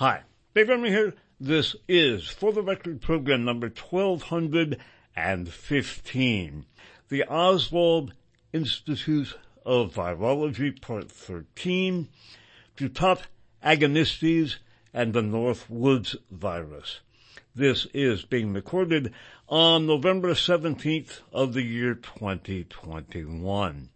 Hi, Dave Emory here. This is, for the record, program number 1215. The Oswald Institute of Virology, Part 13, Douthat agonistes and the Northwoods virus. This is being recorded on November 17th of the year 2021.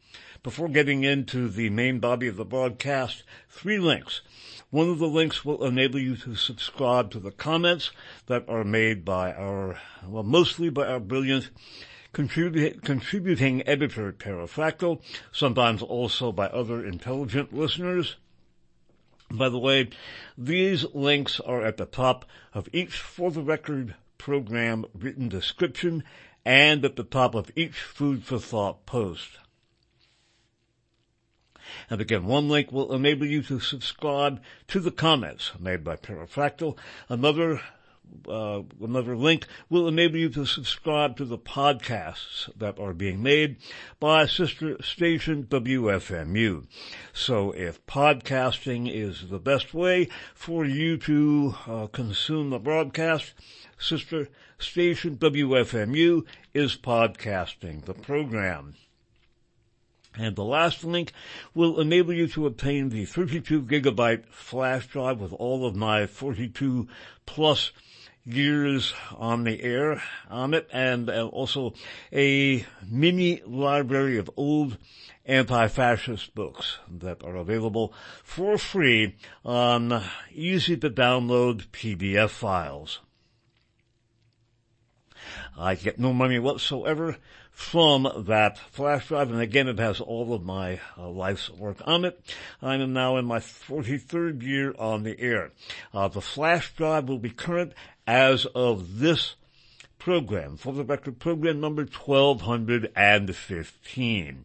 Before getting into the main body of the broadcast, three links. One of the links will enable you to subscribe to the comments that are made by our, well, mostly by our brilliant contributing editor Pterrafractyl, sometimes also by other intelligent listeners. By the way, these links are at the top of each for the record program written description and at the top of each food for thought post. And again, one link will enable you to subscribe to the comments made by Pterrafractyl. Another uh, another link will enable you to subscribe to the podcasts that are being made by sister station WFMU. So if podcasting is the best way for you to uh, consume the broadcast, sister station WFMU is podcasting the program. And the last link will enable you to obtain the 32 gigabyte flash drive with all of my 42 plus years on the air on it and uh, also a mini library of old anti-fascist books that are available for free on easy to download PDF files. I get no money whatsoever from that flash drive. And again, it has all of my uh, life's work on it. I am now in my 43rd year on the air. Uh, the flash drive will be current as of this program, for the record program number 1215.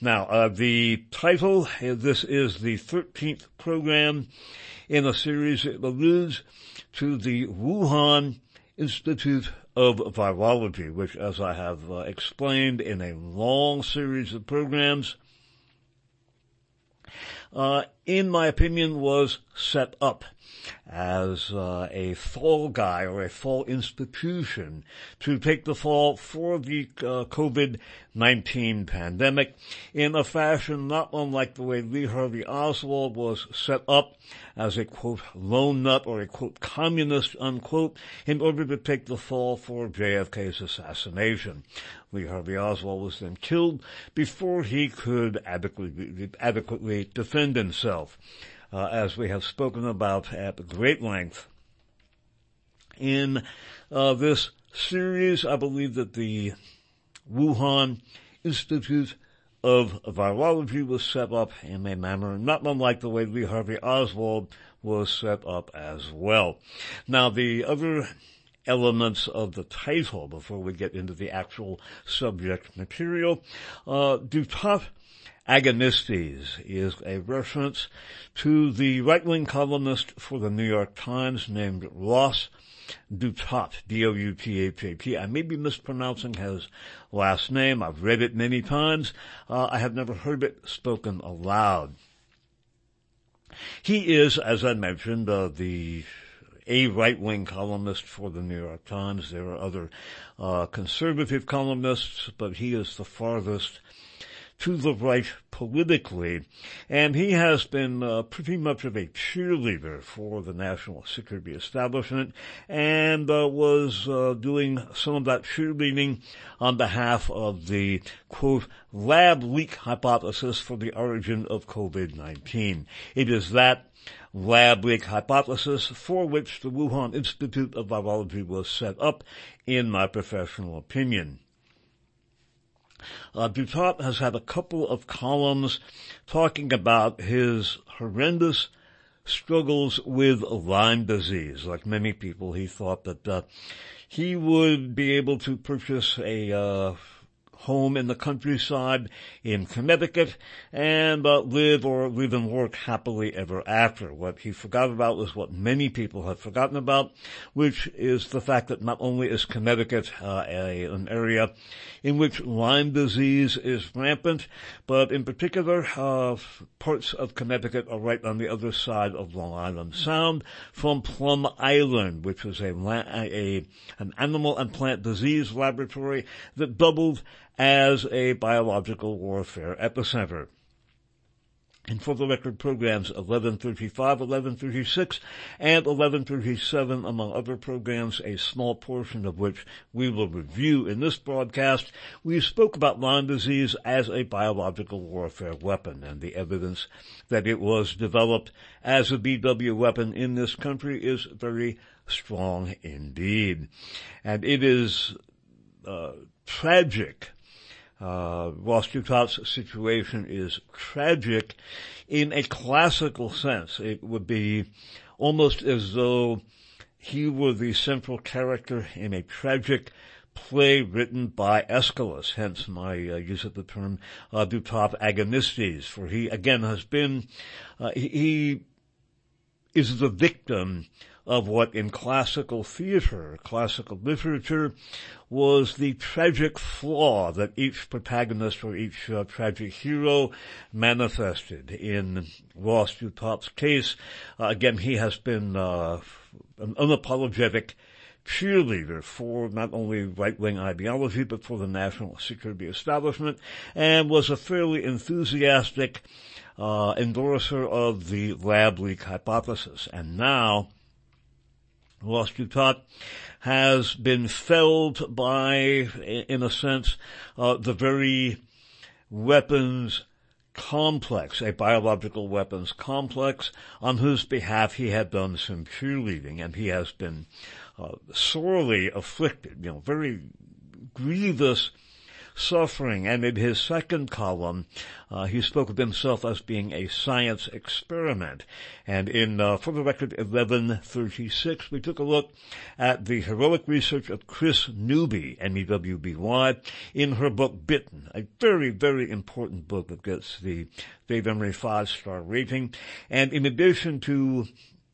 Now, uh, the title, uh, this is the 13th program in a series. that alludes to the Wuhan Institute of virology, which as I have uh, explained in a long series of programs, uh, in my opinion was set up as uh, a fall guy or a fall institution to take the fall for the uh, COVID-19 pandemic in a fashion not unlike the way Lee Harvey Oswald was set up as a quote lone nut or a quote communist unquote in order to take the fall for JFK's assassination. Lee Harvey Oswald was then killed before he could adequately, adequately defend himself uh, as we have spoken about at great length. In uh, this series, I believe that the Wuhan Institute of Virology was set up in a manner not unlike the way Lee Harvey Oswald was set up as well. Now, the other elements of the title before we get into the actual subject material uh, Douthat agonistes is a reference to the right-wing columnist for the New York Times named Ross Douthat, D-O-U-T-H-A-T. I may be mispronouncing his last name. I've read it many times. Uh, I have never heard it spoken aloud. He is, as I mentioned, uh, the a right-wing columnist for the New York Times. There are other uh, conservative columnists, but he is the farthest to the right politically, and he has been uh, pretty much of a cheerleader for the national security establishment, and uh, was uh, doing some of that cheerleading on behalf of the quote lab leak hypothesis for the origin of COVID-19. It is that lab leak hypothesis for which the Wuhan Institute of Virology was set up, in my professional opinion. Uh, has had a couple of columns talking about his horrendous struggles with Lyme disease. Like many people, he thought that uh, he would be able to purchase a uh, home in the countryside in Connecticut and uh, live or live and work happily ever after. What he forgot about was what many people have forgotten about, which is the fact that not only is Connecticut uh, a, an area in which Lyme disease is rampant, but in particular, uh, parts of Connecticut are right on the other side of Long Island Sound from Plum Island, which was a, a an animal and plant disease laboratory that doubled as a biological warfare epicenter. And for the record programs 1135, 1136, and 1137, among other programs, a small portion of which we will review in this broadcast, we spoke about Lyme disease as a biological warfare weapon and the evidence that it was developed as a BW weapon in this country is very strong indeed. And it is uh, tragic uh, Ross situation is tragic in a classical sense. It would be almost as though he were the central character in a tragic play written by Aeschylus, hence my uh, use of the term uh, Douthat Agonistes, for he again has been, uh, he is the victim of what in classical theater, classical literature, was the tragic flaw that each protagonist or each uh, tragic hero manifested. In Ross Douthat's case, uh, again, he has been uh, an unapologetic cheerleader for not only right-wing ideology, but for the national security establishment, and was a fairly enthusiastic uh, endorser of the lab leak hypothesis. And now, Ross Douthat has been felled by, in a sense, uh, the very weapons complex, a biological weapons complex, on whose behalf he had done some cheerleading, and he has been uh, sorely afflicted, you know, very grievous suffering. And in his second column, uh, he spoke of himself as being a science experiment. And in, uh, for the record, 1136, we took a look at the heroic research of Kris Newby, N-E-W-B-Y, in her book Bitten, a very, very important book that gets the Dave Emory five-star rating. And in addition to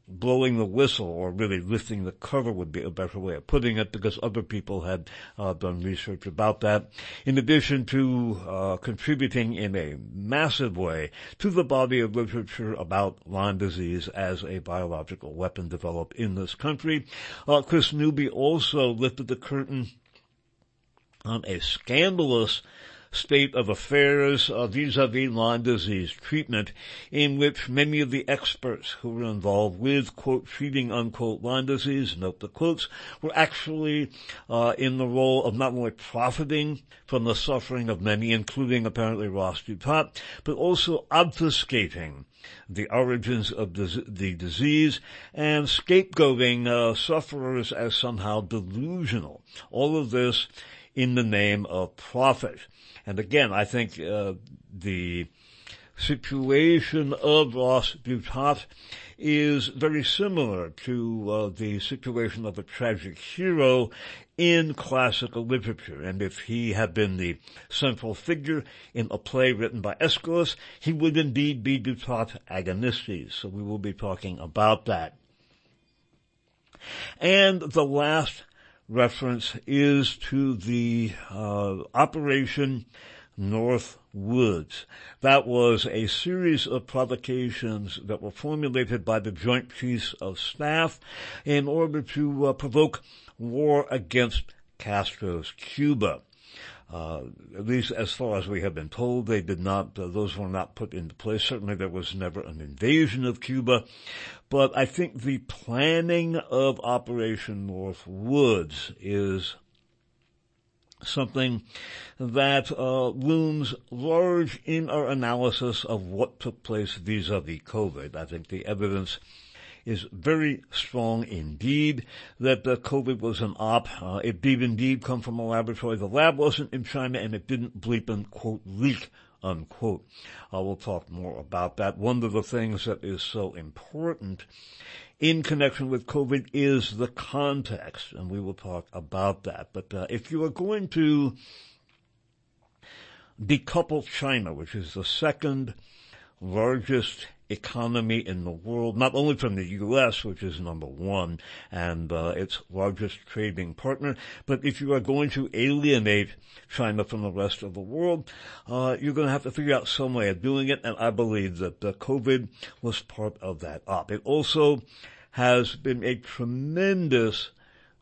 blowing the whistle or really lifting the cover would be a better way of putting it because other people had uh, done research about that. In addition to uh, contributing in a massive way to the body of literature about Lyme disease as a biological weapon developed in this country, uh, Kris Newby also lifted the curtain on a scandalous state of affairs uh, vis-a-vis Lyme disease treatment in which many of the experts who were involved with, quote, treating, unquote, Lyme disease, note the quotes, were actually uh, in the role of not only profiting from the suffering of many, including apparently Ross Douthat, but also obfuscating the origins of the, the disease and scapegoating uh, sufferers as somehow delusional. All of this in the name of profit. And again, I think uh, the situation of Ross Douthat is very similar to uh, the situation of a tragic hero in classical literature. And if he had been the central figure in a play written by Aeschylus, he would indeed be Douthat Agonistes. So we will be talking about that. And the last reference is to the uh, Operation North Woods. That was a series of provocations that were formulated by the Joint Chiefs of Staff in order to uh, provoke war against Castro's Cuba. Uh, at least as far as we have been told, they did not, uh, those were not put into place. Certainly there was never an invasion of Cuba, but I think the planning of Operation Northwoods is something that uh, looms large in our analysis of what took place vis-a-vis COVID. I think the evidence is very strong indeed that the COVID was an op. Uh, it did indeed come from a laboratory. The lab wasn't in China and it didn't bleep and quote leak unquote. Uh, we'll talk more about that. One of the things that is so important in connection with COVID is the context, and we will talk about that. But uh, if you are going to decouple China, which is the second largest economy in the world, not only from the U.S., which is number one and uh, its largest trading partner, but if you are going to alienate China from the rest of the world, uh, you're going to have to figure out some way of doing it, and I believe that the COVID was part of that op. It also has been a tremendous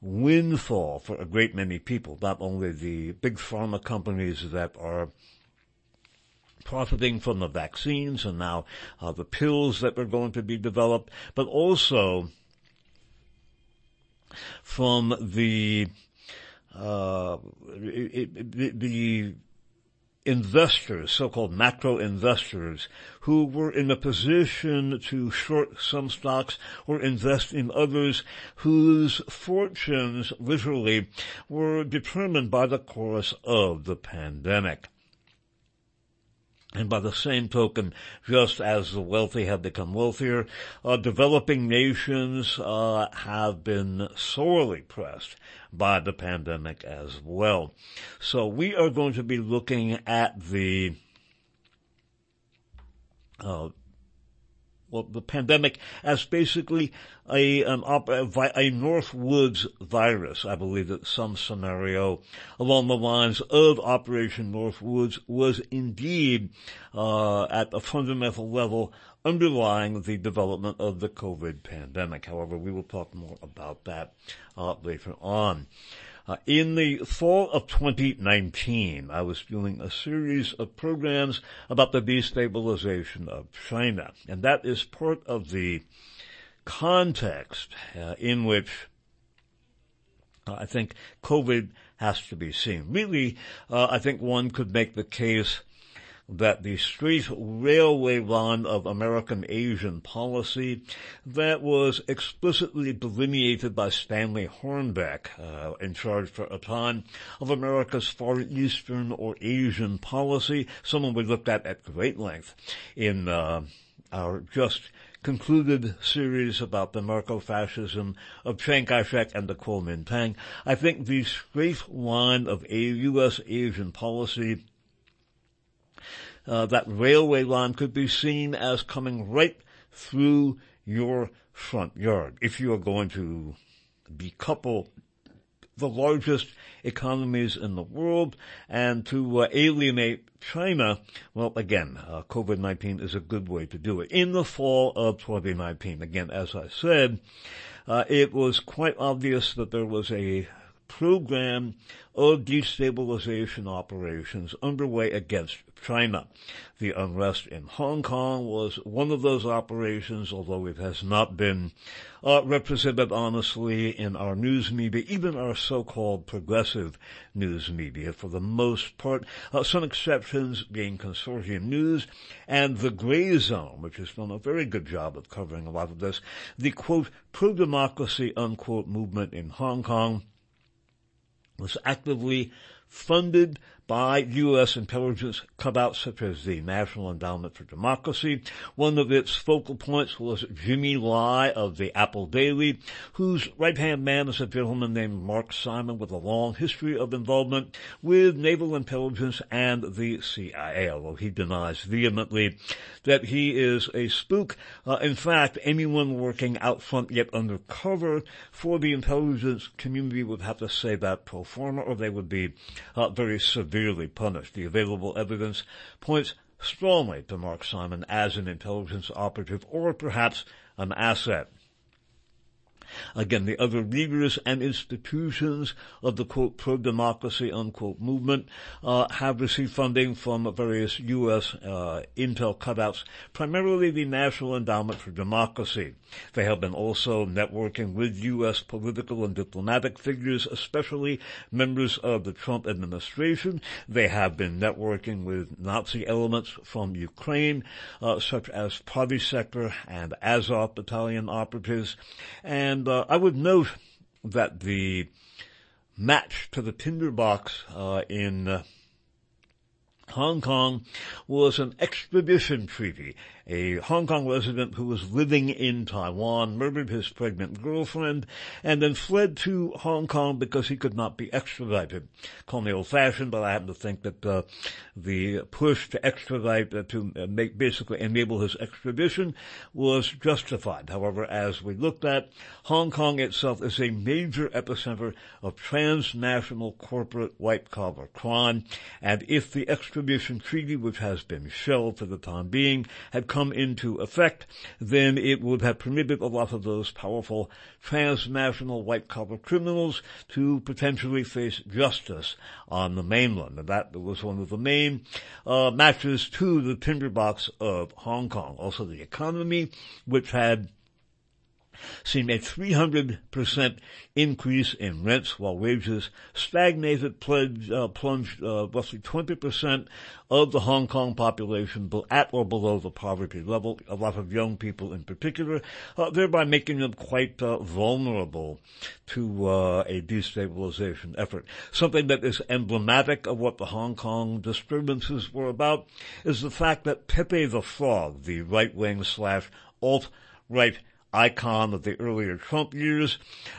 windfall for a great many people, not only the big pharma companies that are profiting from the vaccines and now uh, the pills that were going to be developed, but also from the uh, the, the investors, so-called macro investors, who were in a position to short some stocks or invest in others whose fortunes literally were determined by the course of the pandemic. And by the same token, just as the wealthy have become wealthier, uh, developing nations uh, have been sorely pressed by the pandemic as well. So we are going to be looking at the uh, well, the pandemic as basically a, an op- a Northwoods virus. I believe that some scenario along the lines of Operation Northwoods was indeed uh, at a fundamental level underlying the development of the COVID pandemic. However, we will talk more about that uh, later on. Uh, in the fall of 2019, I was doing a series of programs about the destabilization of China, and that is part of the context uh, in which uh, I think COVID has to be seen. Really, uh, I think one could make the case that the street railway line of American Asian policy that was explicitly delineated by Stanley Hornbeck, uh, in charge for a time of America's Far Eastern or Asian policy, someone we looked at at great length in uh, our just concluded series about the narco-fascism of Chiang Kai-shek and the Kuomintang. I think the straight line of a U.S. Asian policy uh, that railway line could be seen as coming right through your front yard. If you are going to decouple the largest economies in the world and to uh, alienate China, well, again, uh, COVID-19 is a good way to do it. In the fall of 2019, again, as I said, uh, it was quite obvious that there was a program of destabilization operations underway against China. The unrest in Hong Kong was one of those operations, although it has not been uh, represented honestly in our news media, even our so-called progressive news media for the most part. Uh, some exceptions being consortium news and the gray zone, which has done a very good job of covering a lot of this. The quote, pro-democracy unquote movement in Hong Kong was actively funded by U.S. intelligence cutouts such as the National Endowment for Democracy. One of its focal points was Jimmy Lai of the Apple Daily, whose right-hand man is a gentleman named Mark Simon with a long history of involvement with naval intelligence and the CIA, although he denies vehemently that he is a spook. Uh, in fact, anyone working out front yet undercover for the intelligence community would have to say that pro forma or they would be uh, very severe severely punished. The available evidence points strongly to Mark Simon as an intelligence operative or perhaps an asset. Again, the other leaders and institutions of the quote pro-democracy unquote movement uh, have received funding from various U.S. Uh, intel cutouts, primarily the National Endowment for Democracy. They have been also networking with U.S. political and diplomatic figures, especially members of the Trump administration. They have been networking with Nazi elements from Ukraine, uh, such as Pravi Sector and Azov battalion operatives, and uh, I would note that the match to the tinderbox uh, in uh, Hong Kong was an extradition treaty, a Hong Kong resident who was living in Taiwan, murdered his pregnant girlfriend, and then fled to Hong Kong because he could not be extradited. Call me old-fashioned, but I happen to think that uh, the push to extradite, uh, to uh, make basically enable his extradition, was justified. However, as we looked at, Hong Kong itself is a major epicenter of transnational corporate white-collar crime, and if the extradition treaty, which has been shelved for the time being, had come into effect, then it would have permitted a lot of those powerful transnational white-collar criminals to potentially face justice on the mainland. And that was one of the main uh, matches to the tinderbox of Hong Kong. Also the economy, which had seen a 300% increase in rents while wages stagnated, pledged, uh, plunged uh, roughly 20% of the Hong Kong population at or below the poverty level, a lot of young people in particular, uh, thereby making them quite uh, vulnerable to uh, a destabilization effort. Something that is emblematic of what the Hong Kong disturbances were about is the fact that Pepe the Frog, the right-wing slash alt-right icon of the earlier Trump years,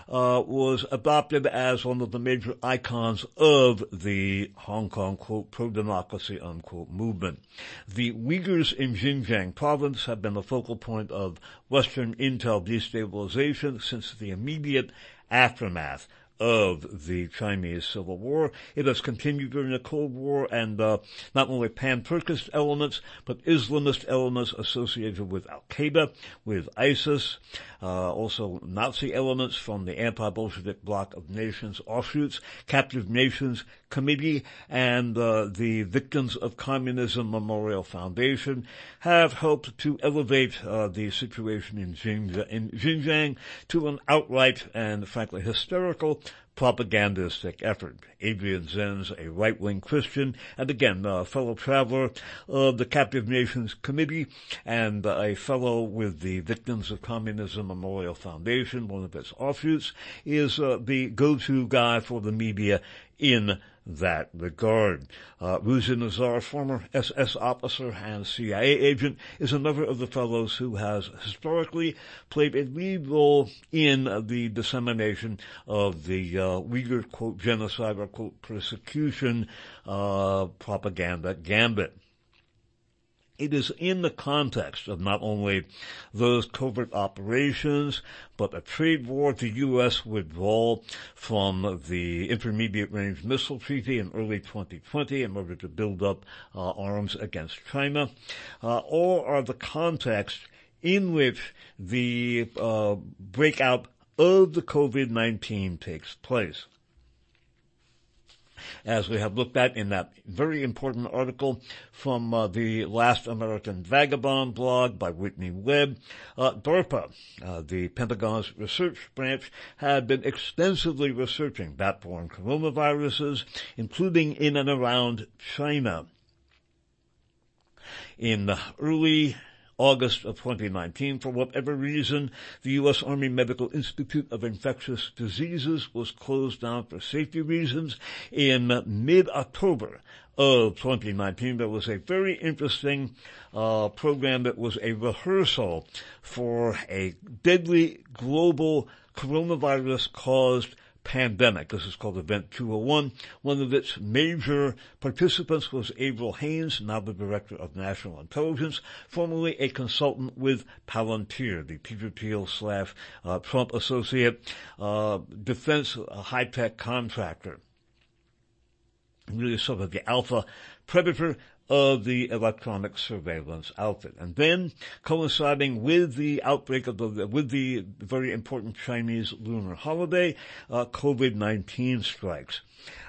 uh, was adopted as one of the major icons of the Hong Kong, quote, pro-democracy, unquote, movement. The Uyghurs in Xinjiang province have been the focal point of Western intel destabilization since the immediate aftermath of the Chinese Civil War. It has continued during the Cold War and uh, not only pan-Turkist elements, but Islamist elements associated with Al-Qaeda, with ISIS, uh, also Nazi elements from the anti-Bolshevik bloc of nations offshoots, captive nations committee, and uh, the Victims of Communism Memorial Foundation have helped to elevate uh, the situation in Xinjiang, in Xinjiang to an outright and frankly hysterical propagandistic effort. Adrian Zenz, a right-wing Christian, and again, a fellow traveler of the Captive Nations Committee, and a fellow with the Victims of Communism Memorial Foundation, one of its offshoots, is uh, the go-to guy for the media in that regard. Uh, Ruzi Nazar, former SS officer and CIA agent, is another of the fellows who has historically played a lead role in the dissemination of the uh, Uyghur, quote, genocide or, quote, persecution uh, propaganda gambit. It is in the context of not only those covert operations, but a trade war, the U.S. withdrawal from the Intermediate Range Missile Treaty in early 2020 in order to build up uh, arms against China, uh, or are the context in which the uh, breakout of the COVID-19 takes place as we have looked at in that very important article from uh, the Last American Vagabond blog by Whitney Webb. Uh, DARPA, uh, the Pentagon's research branch, had been extensively researching bat-borne coronaviruses, including in and around China. In early August of 2019. For whatever reason, the U.S. Army Medical Institute of Infectious Diseases was closed down for safety reasons. In mid-October of 2019, there was a very interesting uh, program that was a rehearsal for a deadly global coronavirus caused pandemic. This is called Event 201. One of its major participants was Avril Haines, now the Director of National Intelligence, formerly a consultant with Palantir, the Peter Thiel slash uh, Trump associate uh, defense uh, high-tech contractor really sort of the alpha predator of the electronic surveillance outfit. And then coinciding with the outbreak of the, with the very important Chinese lunar holiday, uh, COVID-19 strikes.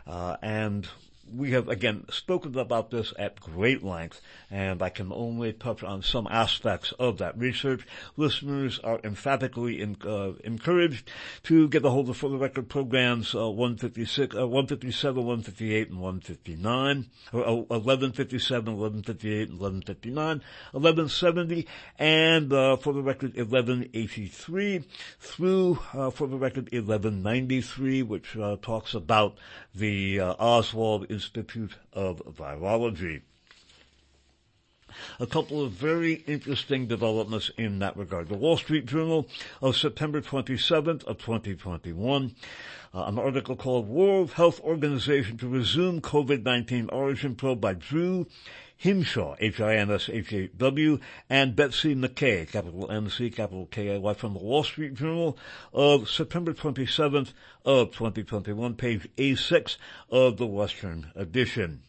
Uh, and we have again spoken about this at great length, and I can only touch on some aspects of that research. Listeners are emphatically in, uh, encouraged to get a hold of for the record programs uh, 156, uh, 157, 158, and 159, or 1157, 1158, and 1159, 1170, and uh, for the record 1183 through uh, for the record 1193, which uh, talks about the Oswald Institute of Virology. a couple of very interesting developments in that regard. The Wall Street Journal of September 27th of 2021, uh, an article called World Health Organization to Resume COVID-19 Origin Probe by Drew Hinshaw, H-I-N-S-H-A-W, and Betsy McKay, capital N-C, capital K-A-Y, from the Wall Street Journal of September 27th of 2021, page A6 of the Western edition.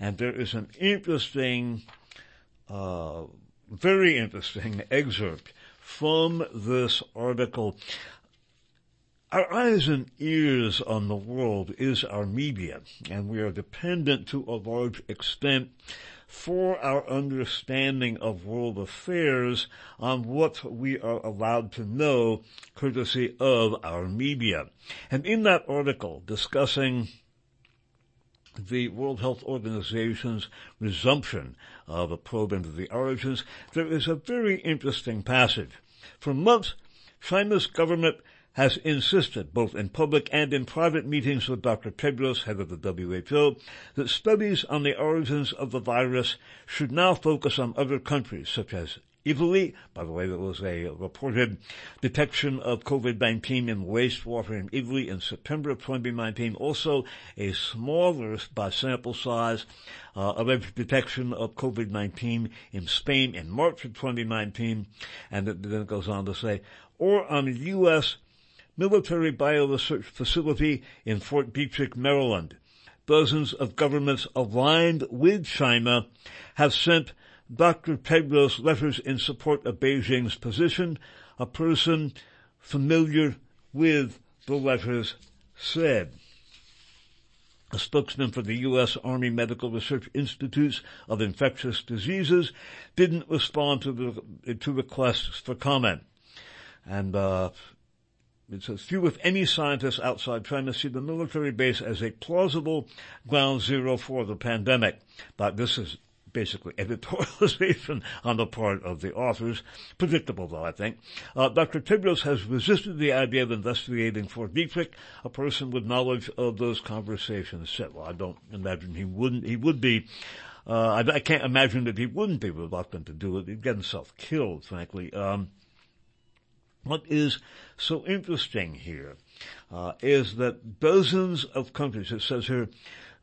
And there is an interesting, uh, very interesting excerpt from this article our eyes and ears on the world is our media, and we are dependent to a large extent for our understanding of world affairs on what we are allowed to know courtesy of our media. And in that article discussing the World Health Organization's resumption of a probe into the origins, there is a very interesting passage. For months, China's government has insisted, both in public and in private meetings with Dr. Tedros, head of the WHO, that studies on the origins of the virus should now focus on other countries, such as Italy, by the way, there was a reported detection of COVID-19 in wastewater in Italy in September of 2019. Also, a smaller by sample size uh, alleged detection of COVID-19 in Spain in March of 2019. And then it goes on to say, or on U.S military bioresearch facility in Fort Detrick, Maryland. Dozens of governments aligned with China have sent Dr. Tedros letters in support of Beijing's position. A person familiar with the letters said. A spokesman for the U.S. Army Medical Research Institutes of Infectious Diseases didn't respond to the to requests for comment. And uh, it says, few if any scientists outside China see the military base as a plausible ground zero for the pandemic. But this is basically editorialization on the part of the authors. Predictable though, I think. Uh, Dr. Tedros has resisted the idea of investigating Fort Detrick. A person with knowledge of those conversations said, well, I don't imagine he wouldn't, he would be uh, I, I, can't imagine that he wouldn't be reluctant to do it. He'd get himself killed, frankly. Um, what is so interesting here uh, is that dozens of countries, it says here,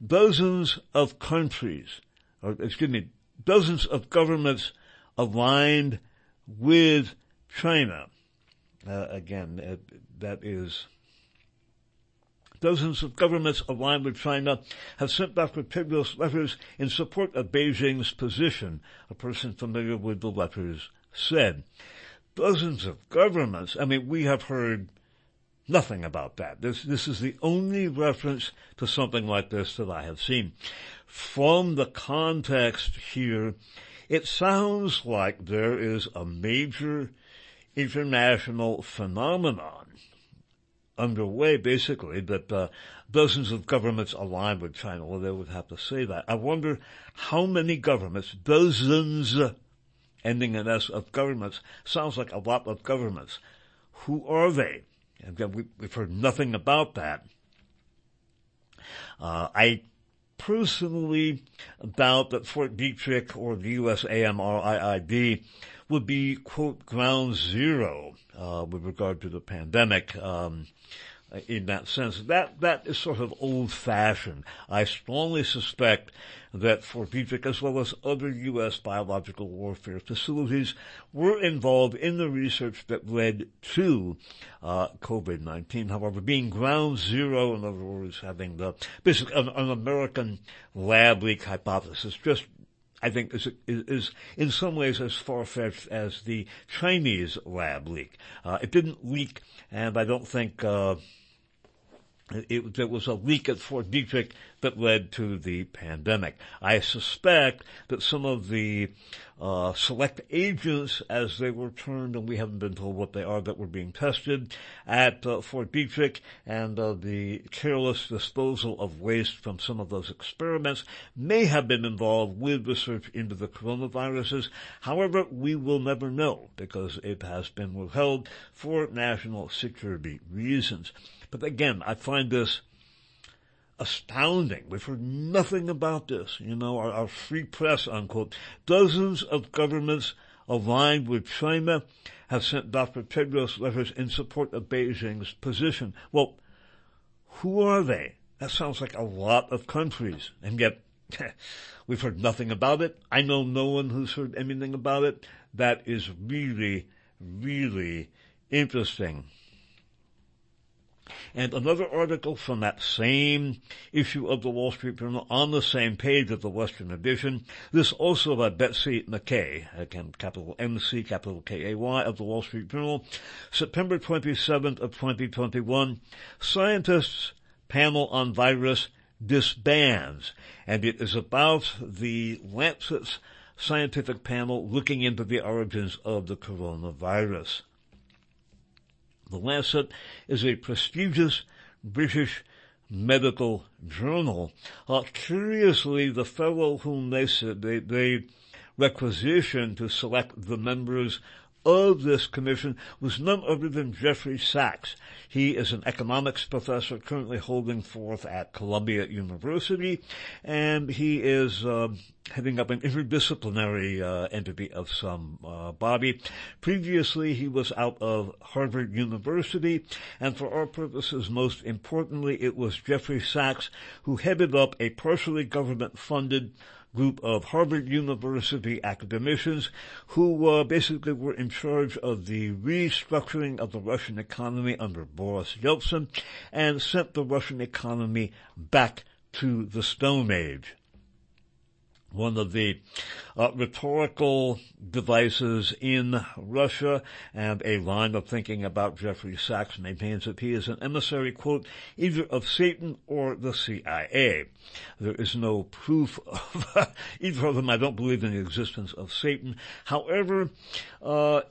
dozens of countries, or excuse me, dozens of governments aligned with China. Uh, again, uh, that is dozens of governments aligned with China have sent Dr. Tedros letters in support of Beijing's position, a person familiar with the letters said dozens of governments. I mean, we have heard nothing about that. This, this is the only reference to something like this that I have seen. From the context here, it sounds like there is a major international phenomenon underway, basically, that uh, dozens of governments align with China. Well, they would have to say that. I wonder how many governments, dozens ending in S of governments sounds like a lot of governments. Who are they? And we, have heard nothing about that. Uh, I personally doubt that Fort Detrick or the USAMRIID would be, quote, ground zero, uh, with regard to the pandemic. Um, in that sense. That that is sort of old fashioned. I strongly suspect that Detrick, as well as other U.S. biological warfare facilities, were involved in the research that led to uh, COVID-19. However, being ground zero, in other words, having the basically an, an American lab leak hypothesis, just I think is, is, is, in some ways as far-fetched as the Chinese lab leak. Uh, it didn't leak, and I don't think uh, it, was a leak at Fort Detrick that led to the pandemic. I suspect that some of the uh, select agents, as they were termed, and we haven't been told what they are, that were being tested at uh, Fort Detrick, and uh, the careless disposal of waste from some of those experiments may have been involved with research into the coronaviruses. However, we will never know because it has been withheld for national security reasons. But again, I find this astounding. We've heard nothing about this. You know, our, our free press, unquote. Dozens of governments aligned with China have sent Dr. Tedros letters in support of Beijing's position. Well, who are they? That sounds like a lot of countries. And yet, we've heard nothing about it. I know no one who's heard anything about it. That is really, really interesting. And another article from that same issue of the Wall Street Journal on the same page of the Western edition. This also by Betsy McKay, again, capital MC, capital K-A-Y of the Wall Street Journal, September 27th of 2021. Scientists panel on virus disbands. And it is about the Lancet's scientific panel looking into the origins of the coronavirus. The Lancet is a prestigious British medical journal. Uh, curiously, the fellow whom they they, they requisitioned to select the members of this commission was none other than Jeffrey Sachs. He is an economics professor currently holding forth at Columbia University, and he is uh, heading up an interdisciplinary uh, entity of some uh, body. Previously, he was out of Harvard University, and for our purposes, most importantly, it was Jeffrey Sachs who headed up a partially government-funded group of Harvard University academicians who uh, basically were in charge of the restructuring of the Russian economy under Boris Yeltsin and sent the Russian economy back to the Stone Age one of the uh, rhetorical devices in Russia and a line of thinking about Jeffrey Sachs maintains that he is an emissary, quote, either of Satan or the CIA. There is no proof of either of them. I don't believe in the existence of Satan. However, uh,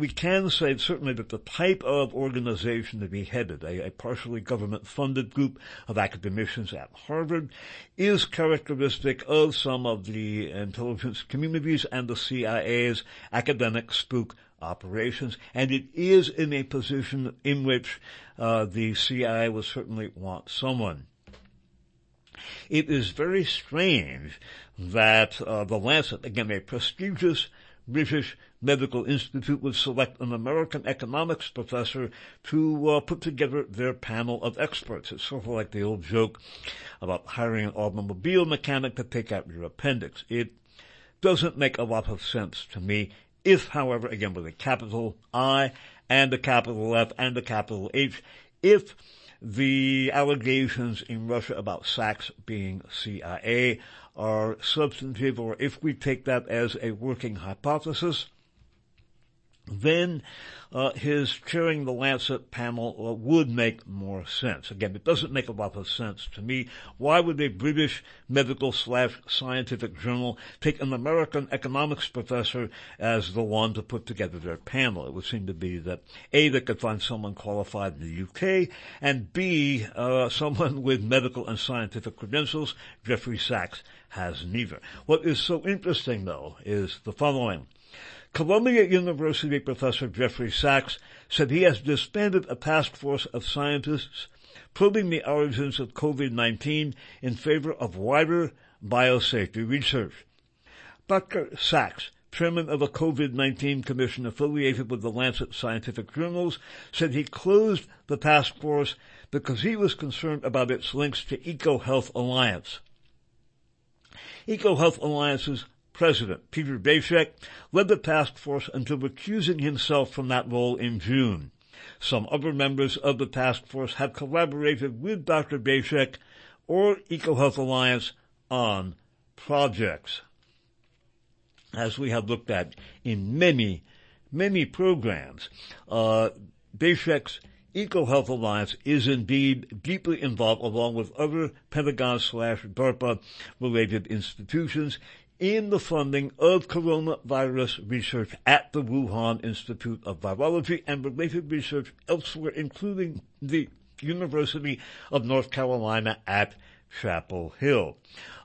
we can say certainly that the type of organization that he headed, a, a partially government-funded group of academicians at Harvard, is characteristic of some of the intelligence communities and the CIA's academic spook operations, and it is in a position in which uh, the CIA will certainly want someone. It is very strange that uh, the Lancet, again a prestigious British Medical Institute would select an American economics professor to uh, put together their panel of experts. It's sort of like the old joke about hiring an automobile mechanic to take out your appendix. It doesn't make a lot of sense to me. If, however, again with a capital I and a capital F and a capital H, if the allegations in Russia about Sachs being CIA are substantive, or if we take that as a working hypothesis, then uh, his chairing the Lancet panel uh, would make more sense. Again, it doesn't make a lot of sense to me. Why would a British medical slash scientific journal take an American economics professor as the one to put together their panel? It would seem to be that A, they could find someone qualified in the UK, and B, uh, someone with medical and scientific credentials. Jeffrey Sachs has neither. What is so interesting though is the following. Columbia University professor Jeffrey Sachs said he has disbanded a task force of scientists probing the origins of COVID-19 in favor of wider biosafety research. Dr. Sachs, chairman of a COVID-19 commission affiliated with the Lancet Scientific Journals, said he closed the task force because he was concerned about its links to EcoHealth Alliance. EcoHealth Alliance's President Peter Daszak led the task force until recusing himself from that role in June. Some other members of the task force have collaborated with Dr. Daszak or EcoHealth Alliance on projects. As we have looked at in many, many programs, uh, EcoHealth Alliance is indeed deeply involved along with other Pentagon slash DARPA related institutions in the funding of coronavirus research at the Wuhan Institute of Virology and related research elsewhere, including the University of North Carolina at Chapel Hill.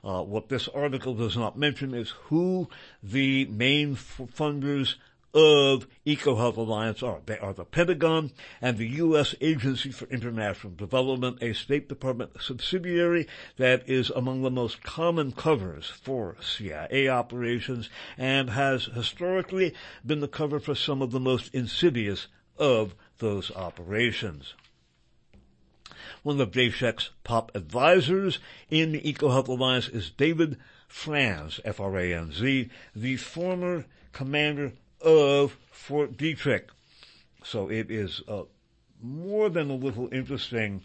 Uh, what this article does not mention is who the main funders of EcoHealth Alliance are. They are the Pentagon and the U.S. Agency for International Development, a State Department subsidiary that is among the most common covers for CIA operations and has historically been the cover for some of the most insidious of those operations. One of Daszak's top advisors in the EcoHealth Alliance is David Franz, F-R-A-N-Z, the former commander of Fort Detrick. So it is uh, more than a little interesting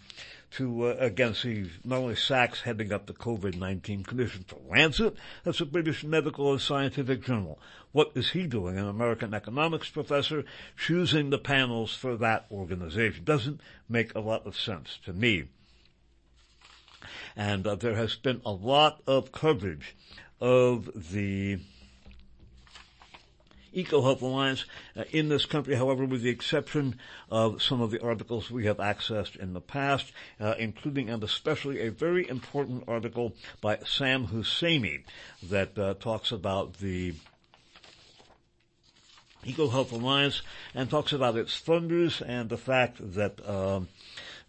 to uh, again see not only Sachs heading up the COVID-19 Commission for Lancet, that's a British medical and scientific journal. What is he doing? An American economics professor choosing the panels for that organization doesn't make a lot of sense to me. And uh, there has been a lot of coverage of the EcoHealth Alliance uh, in this country, however, with the exception of some of the articles we have accessed in the past, uh, including and especially a very important article by Sam Husseini that uh, talks about the EcoHealth Alliance and talks about its funders and the fact that um,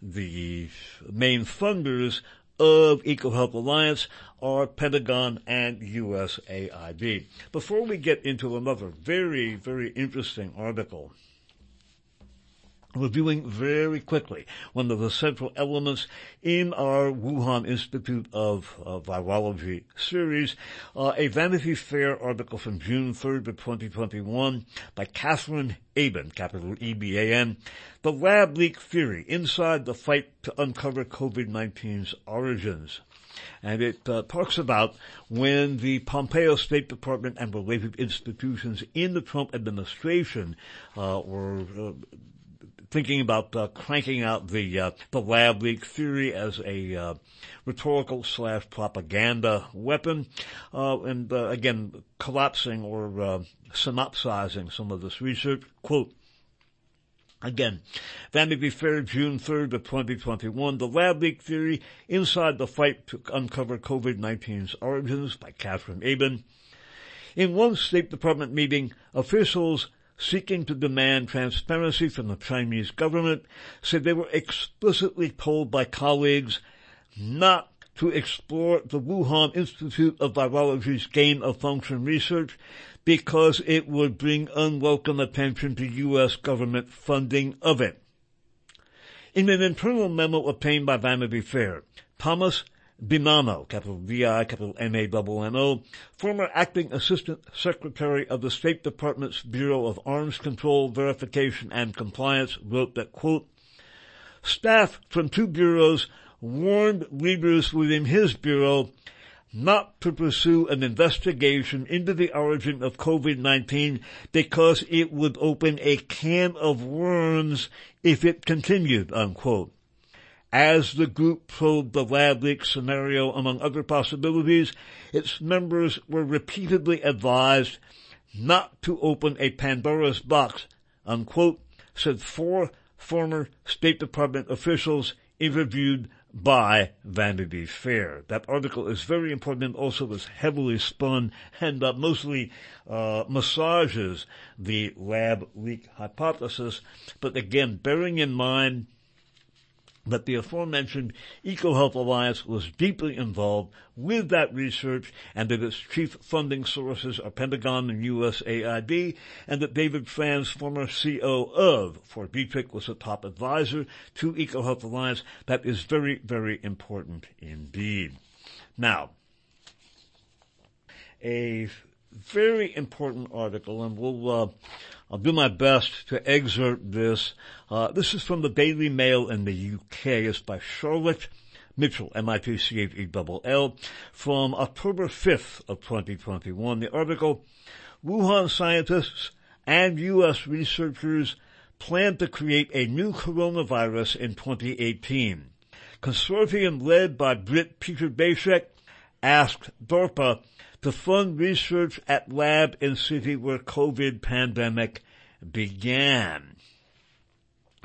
the main funders of EcoHealth Alliance are Pentagon and USAID. Before we get into another very, very interesting article, reviewing very quickly one of the central elements in our Wuhan Institute of uh, Virology series, uh, a Vanity Fair article from June 3rd of 2021 by Catherine Eben, capital E-B-A-N, The Lab Leak Theory, Inside the Fight to Uncover COVID-19's Origins. And it uh, talks about when the Pompeo State Department and related institutions in the Trump administration uh, were uh, thinking about uh, cranking out the uh, the lab leak theory as a uh, rhetorical slash propaganda weapon, uh, and uh, again collapsing or uh, synopsizing some of this research. Quote. Again, Vanity Fair, June 3rd of 2021, The Lab Leak Theory, Inside the Fight to Uncover COVID-19's Origins by Catherine Eben. In one State Department meeting, officials seeking to demand transparency from the Chinese government said they were explicitly told by colleagues not to explore the Wuhan Institute of Virology's gain of function research because it would bring unwelcome attention to U.S. government funding of it. In an internal memo obtained by Vanity Fair, Thomas Binano, capital V-I, capital M-A-N-N-O, former acting assistant secretary of the State Department's Bureau of Arms Control, Verification, and Compliance, wrote that, quote, staff from two bureaus warned leaders within his bureau not to pursue an investigation into the origin of COVID-19 because it would open a can of worms if it continued, unquote. As the group probed the lab leak scenario among other possibilities, its members were repeatedly advised not to open a Pandora's box, unquote, said four former State Department officials interviewed by Vanity Fair. That article is very important, and also was heavily spun and uh, mostly uh, massages the lab leak hypothesis. But again, bearing in mind that the aforementioned EcoHealth Alliance was deeply involved with that research and that its chief funding sources are Pentagon and USAID and that David Franz, former CO of Fort Detrick, was a top advisor to EcoHealth Alliance. That is very, very important indeed. Now, a very important article, and we'll uh, I'll do my best to excerpt this. Uh, this is from the Daily Mail in the UK. It's by Charlotte Mitchell, M-I-T-C-H-E-L-L, from October 5th of 2021. The article, Wuhan scientists and U.S. researchers plan to create a new coronavirus in 2018. Consortium led by Brit Peter Daszak asked DARPA to fund research at lab in city where COVID pandemic began.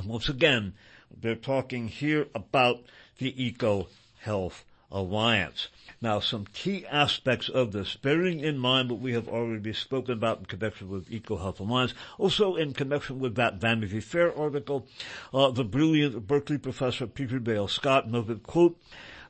Once again, they're talking here about the Eco Health Alliance. Now, some key aspects of this, bearing in mind what we have already spoken about in connection with EcoHealth Alliance, also in connection with that Vanity Fair article, uh, the brilliant Berkeley professor Peter Dale Scott noted, quote,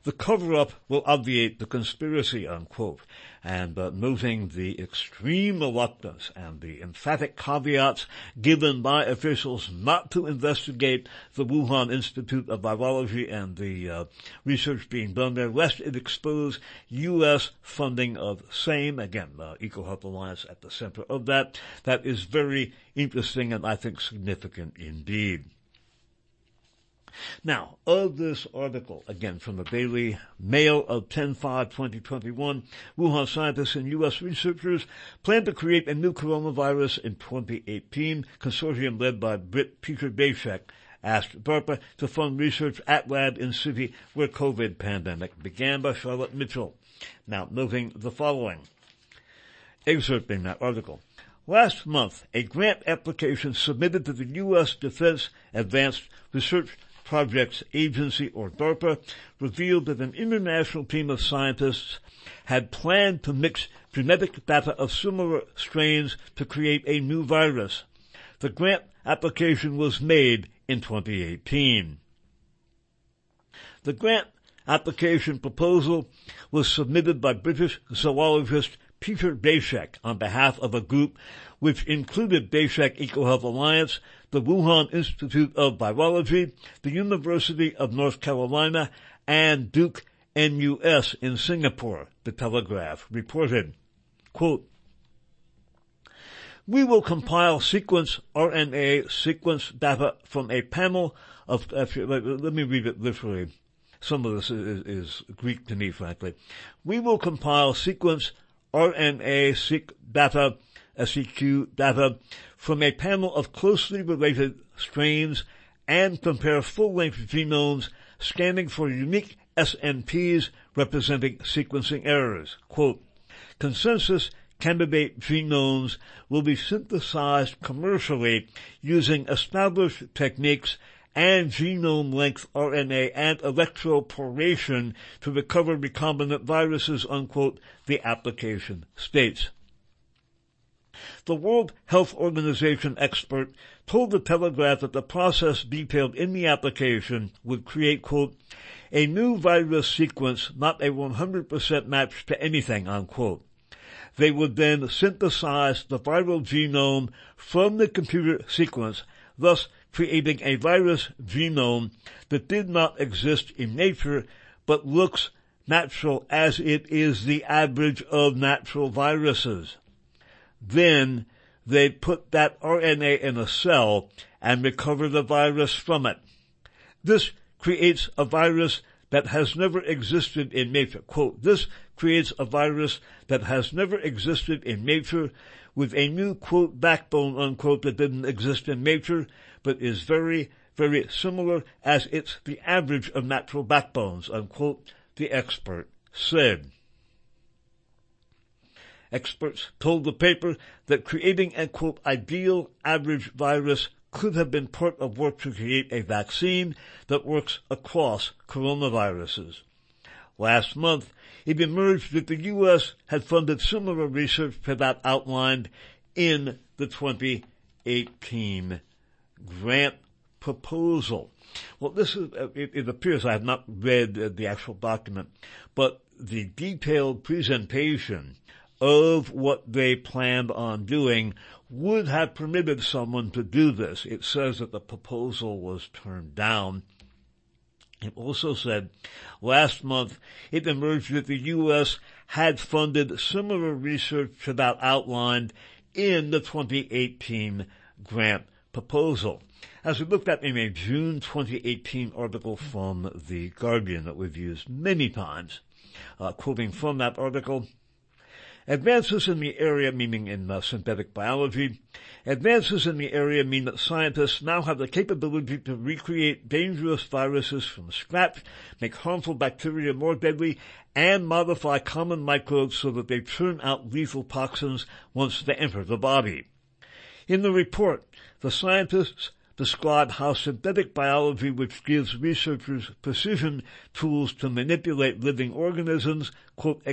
the cover-up will obviate the conspiracy, unquote and uh, noting the extreme reluctance and the emphatic caveats given by officials not to investigate the Wuhan Institute of Virology and the uh, research being done there, lest it expose U.S. funding of same, again, uh, EcoHealth Alliance at the center of that. That is very interesting and I think significant indeed. Now, of this article, again from the Daily Mail of 10-5-2021, Wuhan scientists and U.S. researchers plan to create a new coronavirus in 2018, consortium led by Brit Peter Daszak asked DARPA to fund research at lab in city where COVID pandemic began by Charlotte Mitchell. Now, noting the following. Excerpting that article. Last month, a grant application submitted to the U.S. Defense Advanced Research Projects Agency, or DARPA, revealed that an international team of scientists had planned to mix genetic data of similar strains to create a new virus. The grant application was made in 2018. The grant application proposal was submitted by British zoologist Peter Daszak on behalf of a group which included Daszak EcoHealth Alliance, the Wuhan Institute of Virology, the University of North Carolina, and Duke NUS in Singapore, the Telegraph reported. Quote, we will compile sequence RNA sequence data from a panel of, let me read it literally. Some of this is, is Greek to me, frankly. We will compile sequence RNA seq data SEQ data from a panel of closely related strains and compare full-length genomes scanning for unique SNPs representing sequencing errors. Quote, consensus candidate genomes will be synthesized commercially using established techniques and genome length RNA and electroporation to recover recombinant viruses, unquote, the application states. The World Health Organization expert told the Telegraph that the process detailed in the application would create, quote, a new virus sequence, not a 100% match to anything, unquote. They would then synthesize the viral genome from the computer sequence, thus creating a virus genome that did not exist in nature, but looks natural as it is the average of natural viruses then they put that RNA in a cell and recover the virus from it. This creates a virus that has never existed in nature. Quote, this creates a virus that has never existed in nature with a new quote backbone unquote that didn't exist in nature, but is very, very similar as it's the average of natural backbones unquote, the expert said. Experts told the paper that creating a quote ideal average virus could have been part of work to create a vaccine that works across coronaviruses. Last month, it emerged that the U.S. had funded similar research to that outlined in the 2018 grant proposal. Well, this is, uh, it, it appears I have not read uh, the actual document, but the detailed presentation of what they planned on doing would have permitted someone to do this. It says that the proposal was turned down. It also said last month it emerged that the U.S. had funded similar research to that outlined in the 2018 grant proposal. As we looked at in a June 2018 article from The Guardian that we've used many times, uh, quoting from that article, Advances in the area, meaning in uh, synthetic biology, advances in the area mean that scientists now have the capability to recreate dangerous viruses from scratch, make harmful bacteria more deadly, and modify common microbes so that they turn out lethal toxins once they enter the body. In the report, the scientists describe how synthetic biology, which gives researchers precision tools to manipulate living organisms, quote,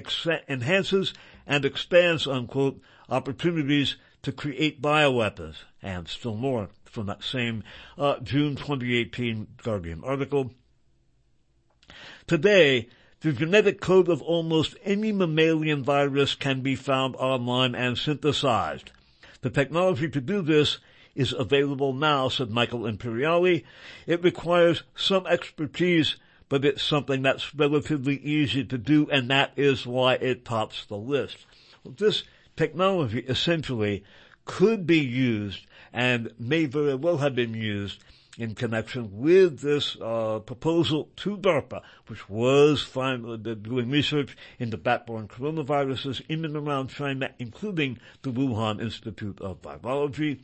enhances and expands, unquote, opportunities to create bioweapons, and still more from that same uh, June 2018 Guardian article. Today, the genetic code of almost any mammalian virus can be found online and synthesized. The technology to do this is available now, said Michael Imperiale. It requires some expertise, but it's something that's relatively easy to do, and that is why it tops the list. This technology essentially could be used and may very well have been used in connection with this uh, proposal to DARPA, which was finally doing research into bat-borne coronaviruses in and around China, including the Wuhan Institute of Virology.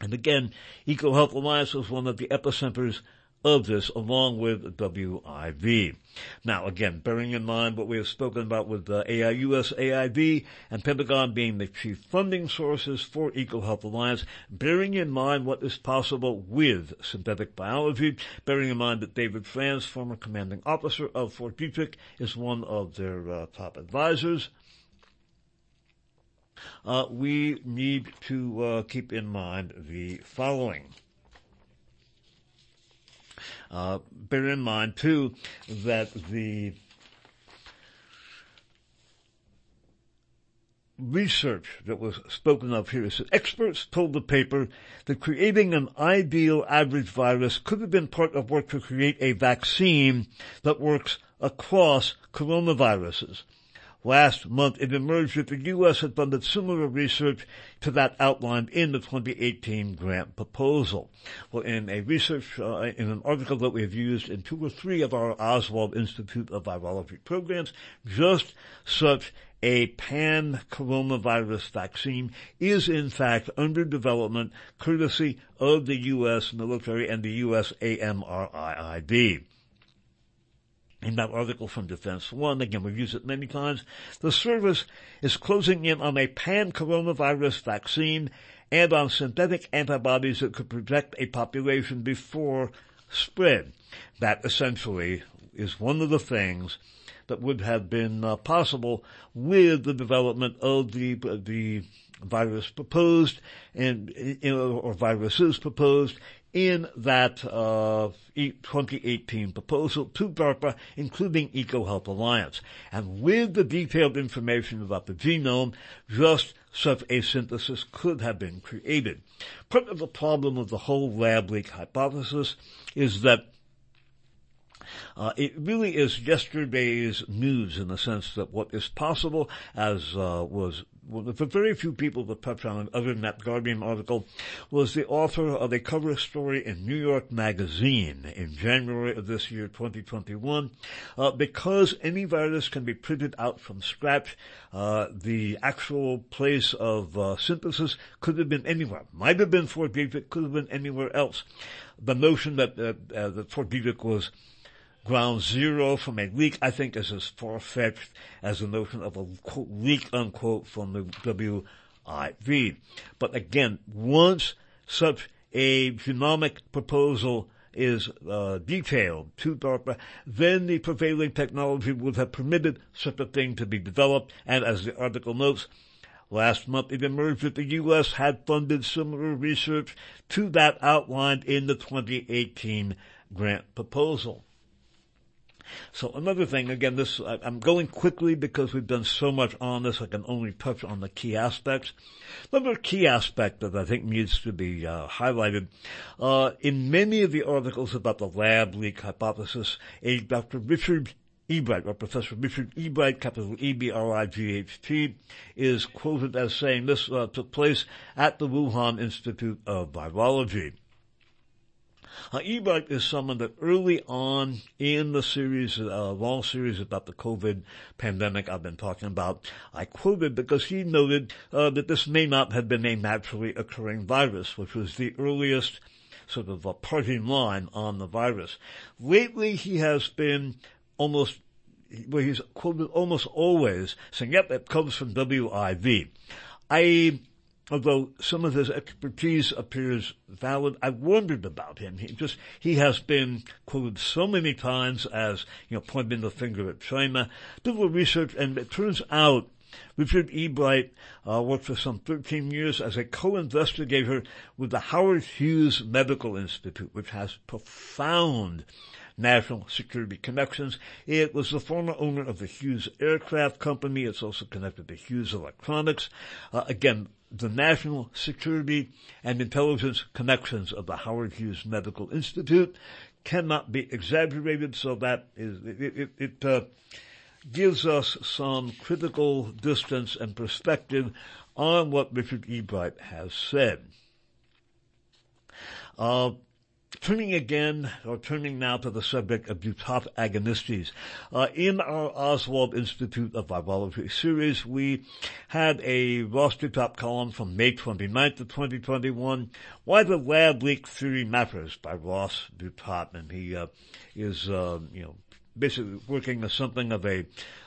And again, EcoHealth Alliance was one of the epicenters of this along with WIV. Now again, bearing in mind what we have spoken about with uh, AIUS, AIV, and Pentagon being the chief funding sources for EcoHealth Alliance, bearing in mind what is possible with synthetic biology, bearing in mind that David Franz, former commanding officer of Fort Detrick, is one of their uh, top advisors, uh, we need to uh, keep in mind the following. Uh, bear in mind too that the research that was spoken of here experts told the paper that creating an ideal average virus could have been part of work to create a vaccine that works across coronaviruses. Last month, it emerged that the U.S. had funded similar research to that outlined in the 2018 grant proposal. Well, in a research, uh, in an article that we have used in two or three of our Oswald Institute of Virology programs, just such a pan-coronavirus vaccine is in fact under development courtesy of the U.S. military and the U.S. AMRIID in that article from Defense One, again we've used it many times, the service is closing in on a pan-coronavirus vaccine and on synthetic antibodies that could protect a population before spread. That essentially is one of the things that would have been uh, possible with the development of the the virus proposed and or viruses proposed in that uh, 2018 proposal to DARPA, including EcoHealth Alliance. And with the detailed information about the genome, just such a synthesis could have been created. Part of the problem of the whole lab leak hypothesis is that uh, it really is yesterday's news in the sense that what is possible, as uh, was well, the very few people that touch on it, other than that Guardian article, was the author of a cover story in New York Magazine in January of this year, 2021. Uh, because any virus can be printed out from scratch, uh, the actual place of uh, synthesis could have been anywhere. Might have been Fort Detrick, could have been anywhere else. The notion that, uh, uh, that Fort Detrick was ground zero from a leak, I think is as far-fetched as the notion of a quote, leak unquote from the WIV. But again, once such a genomic proposal is uh, detailed to DARPA, then the prevailing technology would have permitted such a thing to be developed. And as the article notes, last month it emerged that the U.S. had funded similar research to that outlined in the 2018 grant proposal. So another thing, again, this, I'm going quickly because we've done so much on this, I can only touch on the key aspects. Another key aspect that I think needs to be uh, highlighted, uh, in many of the articles about the lab leak hypothesis, a Dr. Richard Ebright, or Professor Richard Ebright, capital E-B-R-I-G-H-T, is quoted as saying this uh, took place at the Wuhan Institute of Virology. Ebright is someone that early on in the series, uh, long series about the COVID pandemic I've been talking about, I quoted because he noted uh, that this may not have been a naturally occurring virus, which was the earliest sort of a parting line on the virus. Lately, he has been almost well, he's quoted almost always saying, yep, it comes from WIV. I although some of his expertise appears valid, I've wondered about him. He just, he has been quoted so many times as, you know, pointing the finger at China. Did a little research and it turns out Richard Ebright uh, worked for some 13 years as a co-investigator with the Howard Hughes Medical Institute, which has profound national security connections. It was the former owner of the Hughes Aircraft Company. It's also connected to Hughes Electronics. Uh, again, the national security and intelligence connections of the Howard Hughes Medical Institute cannot be exaggerated. So that is it. it, it uh, gives us some critical distance and perspective on what Richard E. Ebright has said. Uh, Turning again, or turning now to the subject of Dutot agonistes. Uh, in our Oswald Institute of Virology series, we had a Ross Dutot column from May 29th of 2021, Why the Lab Leak Theory Matters by Ross Dutot, and he uh, is, uh, you know, basically working as something of a,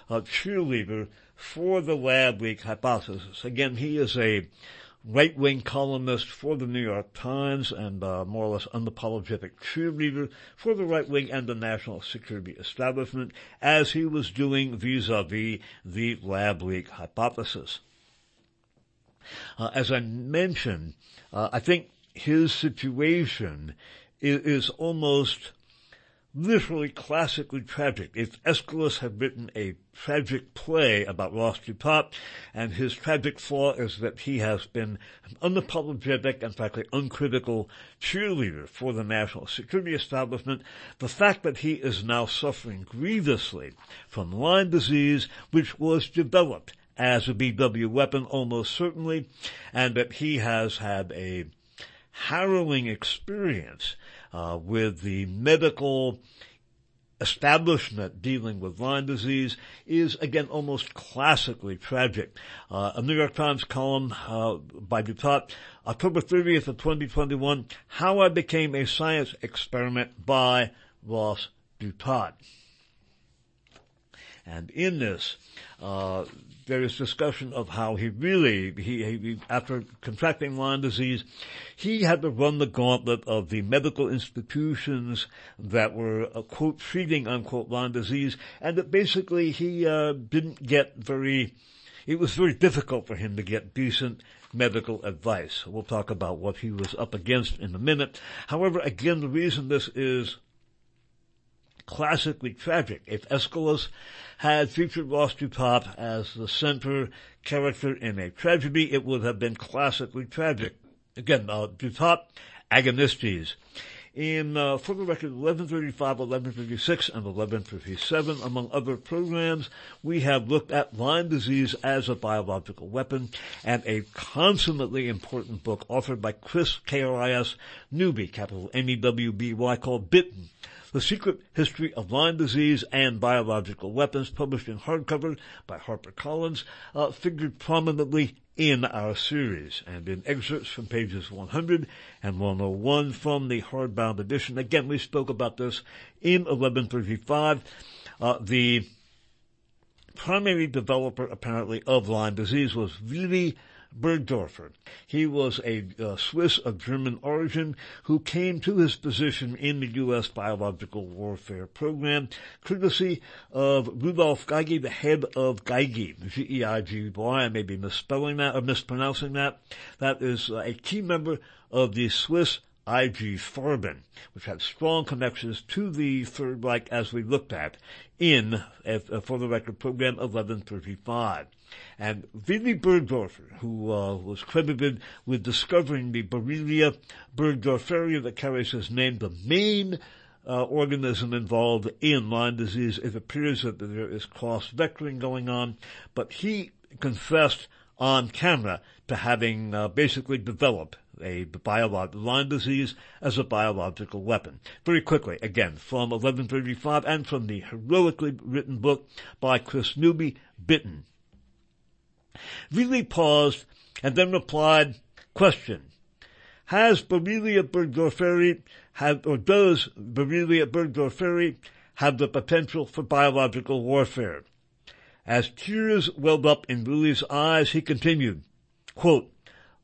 a cheerleader for the lab leak hypothesis. Again, he is a right-wing columnist for the New York Times and uh, more or less unapologetic cheerleader for the right wing and the national security establishment as he was doing vis-a-vis the lab leak hypothesis. Uh, as I mentioned, uh, I think his situation is, is almost literally classically tragic. If Aeschylus had written a tragic play about Ross Dutot, and his tragic flaw is that he has been an unapologetic and frankly uncritical cheerleader for the national security establishment, the fact that he is now suffering grievously from Lyme disease, which was developed as a BW weapon almost certainly, and that he has had a harrowing experience uh, with the medical establishment dealing with Lyme disease is again almost classically tragic. Uh, a New York Times column uh, by Dutot, October 30th of 2021, How I Became a Science Experiment by Ross Dutot. And in this, uh, there is discussion of how he really, he, he, after contracting Lyme disease, he had to run the gauntlet of the medical institutions that were, uh, quote, treating, unquote, Lyme disease, and that basically he, uh, didn't get very, it was very difficult for him to get decent medical advice. We'll talk about what he was up against in a minute. However, again, the reason this is classically tragic. If Aeschylus had featured Dutot as the center character in a tragedy, it would have been classically tragic. Again, uh, Dutot, agonistes. In, uh, for the record, 1135, 1156, and 1157, among other programs, we have looked at Lyme disease as a biological weapon, and a consummately important book authored by Chris K-R-I-S Newby, capital N-E-W-B-Y, called Bitten, the Secret History of Lyme Disease and Biological Weapons, published in hardcover by HarperCollins, uh, figured prominently in our series and in excerpts from pages 100 and 101 from the hardbound edition. Again, we spoke about this in 1135. Uh, the primary developer apparently of Lyme disease was Willy Burgdorfer. He was a uh, Swiss of German origin who came to his position in the U.S. biological warfare program courtesy of Rudolf Geigi, the head of Geigi, G-E-I-G-Y. I may be misspelling that or mispronouncing that. That is uh, a key member of the Swiss IG Farben, which had strong connections to the Third Reich as we looked at in, uh, for the record, program 1135. And Vinnie Burgdorfer, who uh, was credited with discovering the Borrelia burgdorferi that carries his name, the main uh, organism involved in Lyme disease, it appears that there is cross-vectoring going on, but he confessed on camera to having uh, basically developed a biological Lyme disease as a biological weapon. Very quickly, again, from 1135 and from the heroically written book by Chris Newby, Bitten. Willy paused and then replied, question. Has Borrelia burgdorferi have, or does Borrelia burgdorferi have the potential for biological warfare? As tears welled up in Willy's eyes, he continued, quote,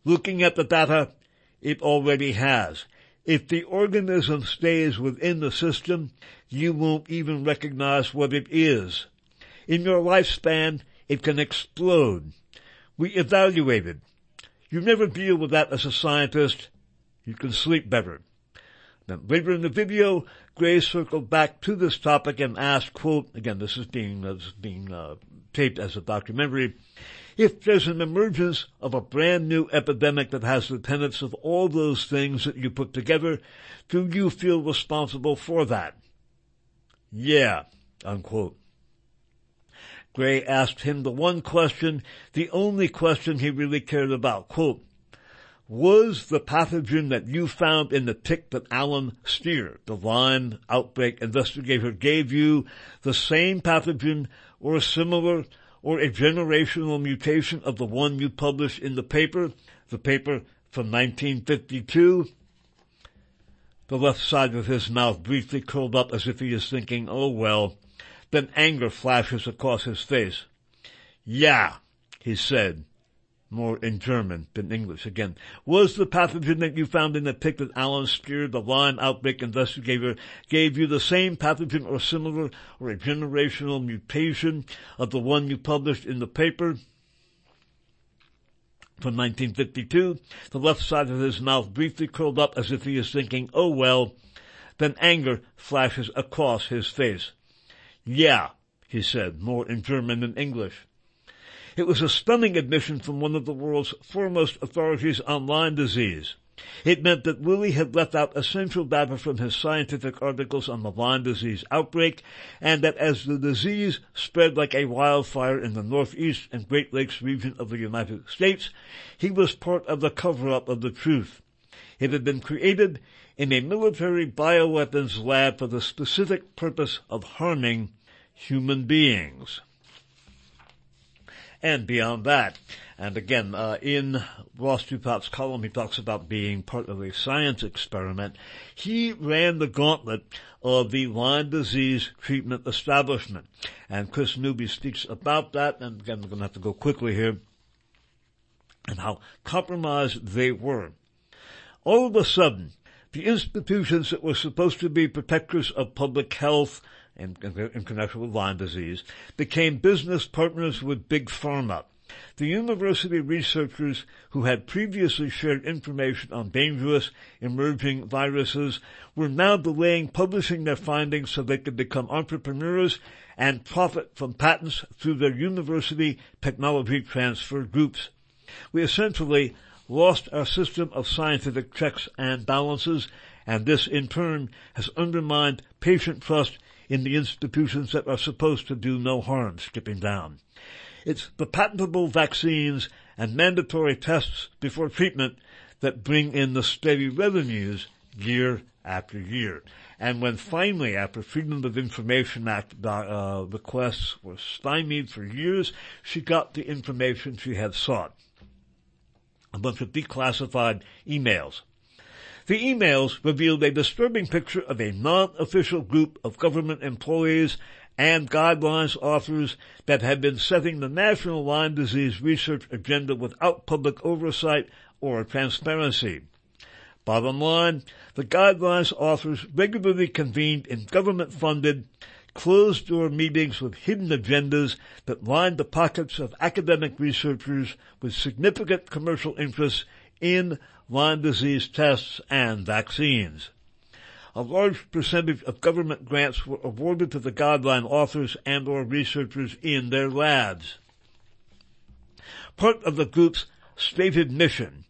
Looking at the data, it already has. If the organism stays within the system, you won't even recognize what it is. In your lifespan, it can explode. We evaluated. You never deal with that as a scientist. You can sleep better. Then later in the video, Gray circled back to this topic and asked, quote, again, this is being, uh, this is being uh, taped as a documentary, if there's an emergence of a brand new epidemic that has the tenets of all those things that you put together, do you feel responsible for that? Yeah, unquote. Gray asked him the one question, the only question he really cared about, quote, was the pathogen that you found in the tick that Alan Steer, the Lyme outbreak investigator, gave you the same pathogen or a similar or a generational mutation of the one you published in the paper, the paper from 1952? The left side of his mouth briefly curled up as if he is thinking, oh well. Then anger flashes across his face. Yeah, he said more in German than English again, was the pathogen that you found in the tick that Alan Steer, the Lyme outbreak investigator, gave you the same pathogen or similar or a generational mutation of the one you published in the paper? From 1952, the left side of his mouth briefly curled up as if he is thinking, oh well, then anger flashes across his face. Yeah, he said, more in German than English. It was a stunning admission from one of the world's foremost authorities on Lyme disease. It meant that Willie had left out essential data from his scientific articles on the Lyme disease outbreak, and that as the disease spread like a wildfire in the Northeast and Great Lakes region of the United States, he was part of the cover-up of the truth. It had been created in a military bioweapons lab for the specific purpose of harming human beings and beyond that. And again, uh, in Ross Douthat's column, he talks about being part of a science experiment. He ran the gauntlet of the Lyme disease treatment establishment. And Chris Newby speaks about that, and again, we're going to have to go quickly here, and how compromised they were. All of a sudden, the institutions that were supposed to be protectors of public health in, in connection with Lyme disease, became business partners with Big Pharma. The university researchers who had previously shared information on dangerous emerging viruses were now delaying publishing their findings so they could become entrepreneurs and profit from patents through their university technology transfer groups. We essentially lost our system of scientific checks and balances, and this in turn has undermined patient trust in the institutions that are supposed to do no harm, skipping down. It's the patentable vaccines and mandatory tests before treatment that bring in the steady revenues year after year. And when finally, after Freedom of Information Act uh, requests were stymied for years, she got the information she had sought. A bunch of declassified emails the emails revealed a disturbing picture of a non-official group of government employees and guidelines authors that had been setting the national Lyme disease research agenda without public oversight or transparency. Bottom line, the guidelines authors regularly convened in government-funded, closed-door meetings with hidden agendas that lined the pockets of academic researchers with significant commercial interests in Lyme disease tests and vaccines. A large percentage of government grants were awarded to the guideline authors and or researchers in their labs. Part of the group's stated mission,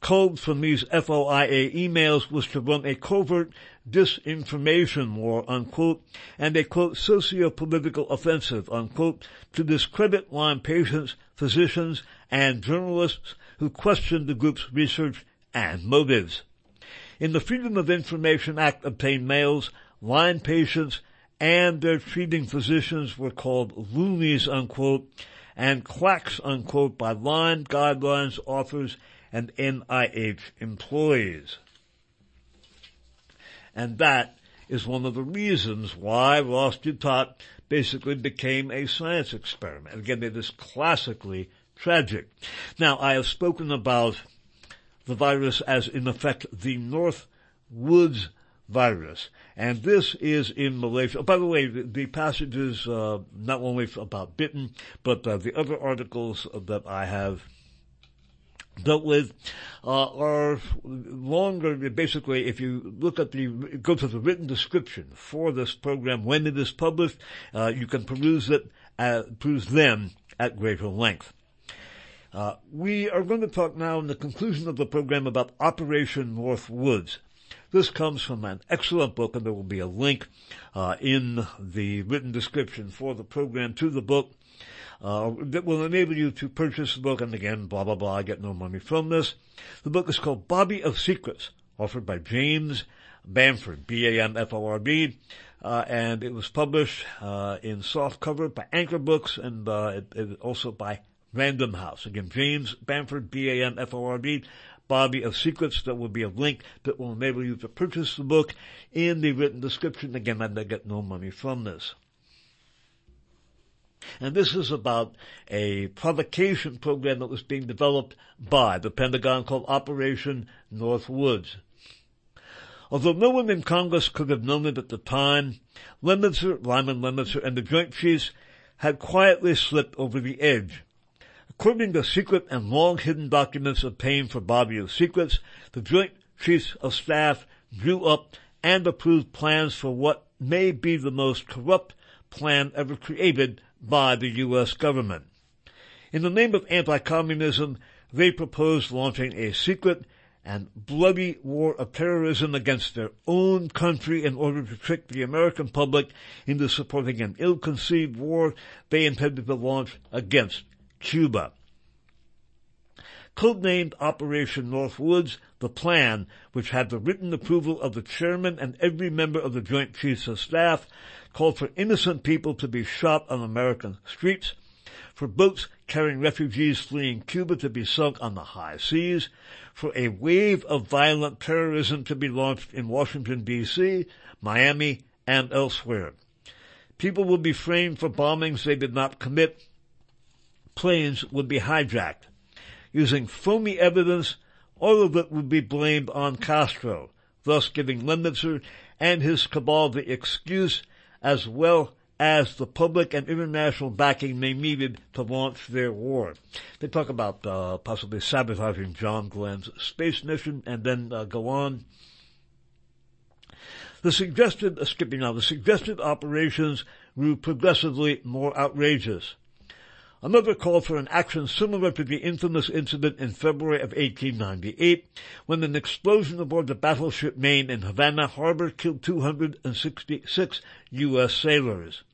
code from these FOIA emails was to run a covert disinformation war, unquote, and a quote socio-political offensive, unquote, to discredit Lyme patients, physicians, and journalists who questioned the group's research and motives. In the Freedom of Information Act obtained mails, Lyme patients and their treating physicians were called loonies, unquote, and quacks, unquote, by Lyme guidelines authors and NIH employees. And that is one of the reasons why Ross Douthat basically became a science experiment. Again, it is classically tragic. Now, I have spoken about the virus as in effect the North Woods virus. And this is in Malaysia. Oh, by the way, the, the passages, uh, not only about Bitten, but uh, the other articles that I have dealt with uh, are longer. Basically, if you look at the go to the written description for this program when it is published, uh, you can peruse it, uh, peruse them at greater length. Uh, we are going to talk now in the conclusion of the program about Operation North Woods. This comes from an excellent book, and there will be a link uh, in the written description for the program to the book uh, that will enable you to purchase the book. And again, blah blah blah. I get no money from this. The book is called Bobby of Secrets, offered by James Bamford, B-A-M-F-O-R-D, uh, and it was published uh, in soft cover by Anchor Books and uh, it, it also by Random House. Again, James Bamford, B-A-M-F-O-R-D, Bobby of Secrets. There will be a link that will enable you to purchase the book in the written description. Again, I get no money from this. And this is about a provocation program that was being developed by the Pentagon called Operation Northwoods. Although no one in Congress could have known it at the time, Lemnitzer, Lyman Lemnitzer, and the Joint Chiefs had quietly slipped over the edge. According to secret and long hidden documents obtained for Bobby Secrets, the Joint Chiefs of Staff drew up and approved plans for what may be the most corrupt plan ever created by the U.S. government. In the name of anti-communism, they proposed launching a secret and bloody war of terrorism against their own country in order to trick the American public into supporting an ill-conceived war they intended to launch against Cuba. Codenamed Operation Northwoods, the plan, which had the written approval of the chairman and every member of the Joint Chiefs of Staff, called for innocent people to be shot on American streets, for boats carrying refugees fleeing Cuba to be sunk on the high seas, for a wave of violent terrorism to be launched in Washington DC, Miami, and elsewhere. People would be framed for bombings they did not commit. Planes would be hijacked. Using phony evidence, all of it would be blamed on Castro, thus giving Lemnitzer and his cabal the excuse as well as the public and international backing they needed to launch their war. They talk about uh, possibly sabotaging John Glenn's space mission and then uh, go on. The suggested, uh, skipping now, the suggested operations grew progressively more outrageous. Another called for an action similar to the infamous incident in February of 1898 when an explosion aboard the battleship Maine in Havana Harbor killed 266 U.S. sailors.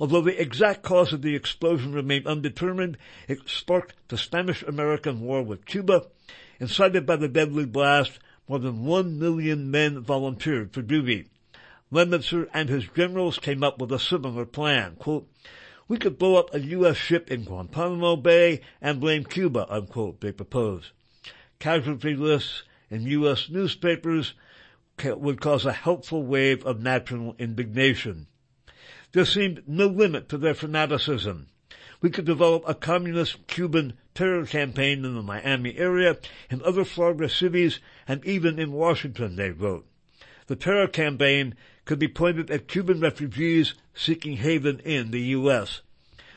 Although the exact cause of the explosion remained undetermined, it sparked the Spanish-American War with Cuba. Incited by the deadly blast, more than one million men volunteered for duty. Lemnitzer and his generals came up with a similar plan. Quote, we could blow up a U.S. ship in Guantanamo Bay and blame Cuba, unquote, they propose. Casualty lists in U.S. newspapers would cause a helpful wave of national indignation. There seemed no limit to their fanaticism. We could develop a communist Cuban terror campaign in the Miami area, in other Florida cities, and even in Washington, they wrote. The terror campaign could be pointed at Cuban refugees seeking haven in the U.S.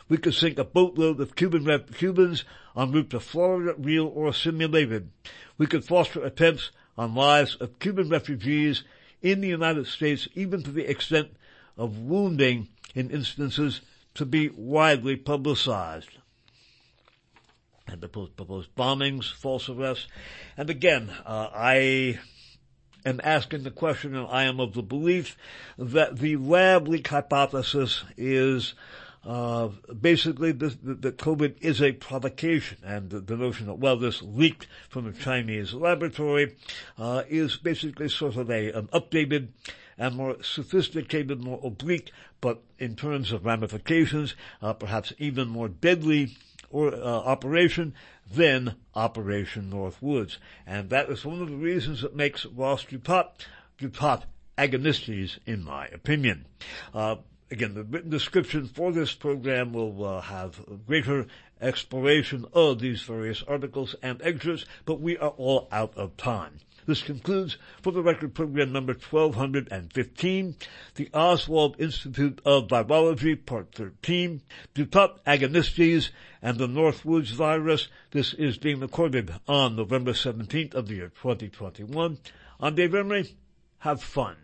We could sink a boatload of Cuban rep- Cubans en route to Florida, real or simulated. We could foster attempts on lives of Cuban refugees in the United States, even to the extent of wounding in instances to be widely publicized. And proposed, proposed bombings, false arrests. And again, uh, I am asking the question, and I am of the belief that the lab leak hypothesis is uh, basically that COVID is a provocation, and the, the, notion that well, this leaked from a Chinese laboratory uh, is basically sort of a an updated and more sophisticated, more oblique, but in terms of ramifications, uh, perhaps even more deadly or uh, operation than Operation North Woods. And that is one of the reasons that makes Ross Douthat, Douthat agonistes, in my opinion. Uh, again, the written description for this program will uh, have greater exploration of these various articles and extras, but we are all out of time. This concludes, for the record, program number 1215, the Oswald Institute of Virology, Part 13, DuPont agonistes and the Northwoods virus. This is being recorded on November 17th of the year 2021. I'm Dave Emory. Have fun.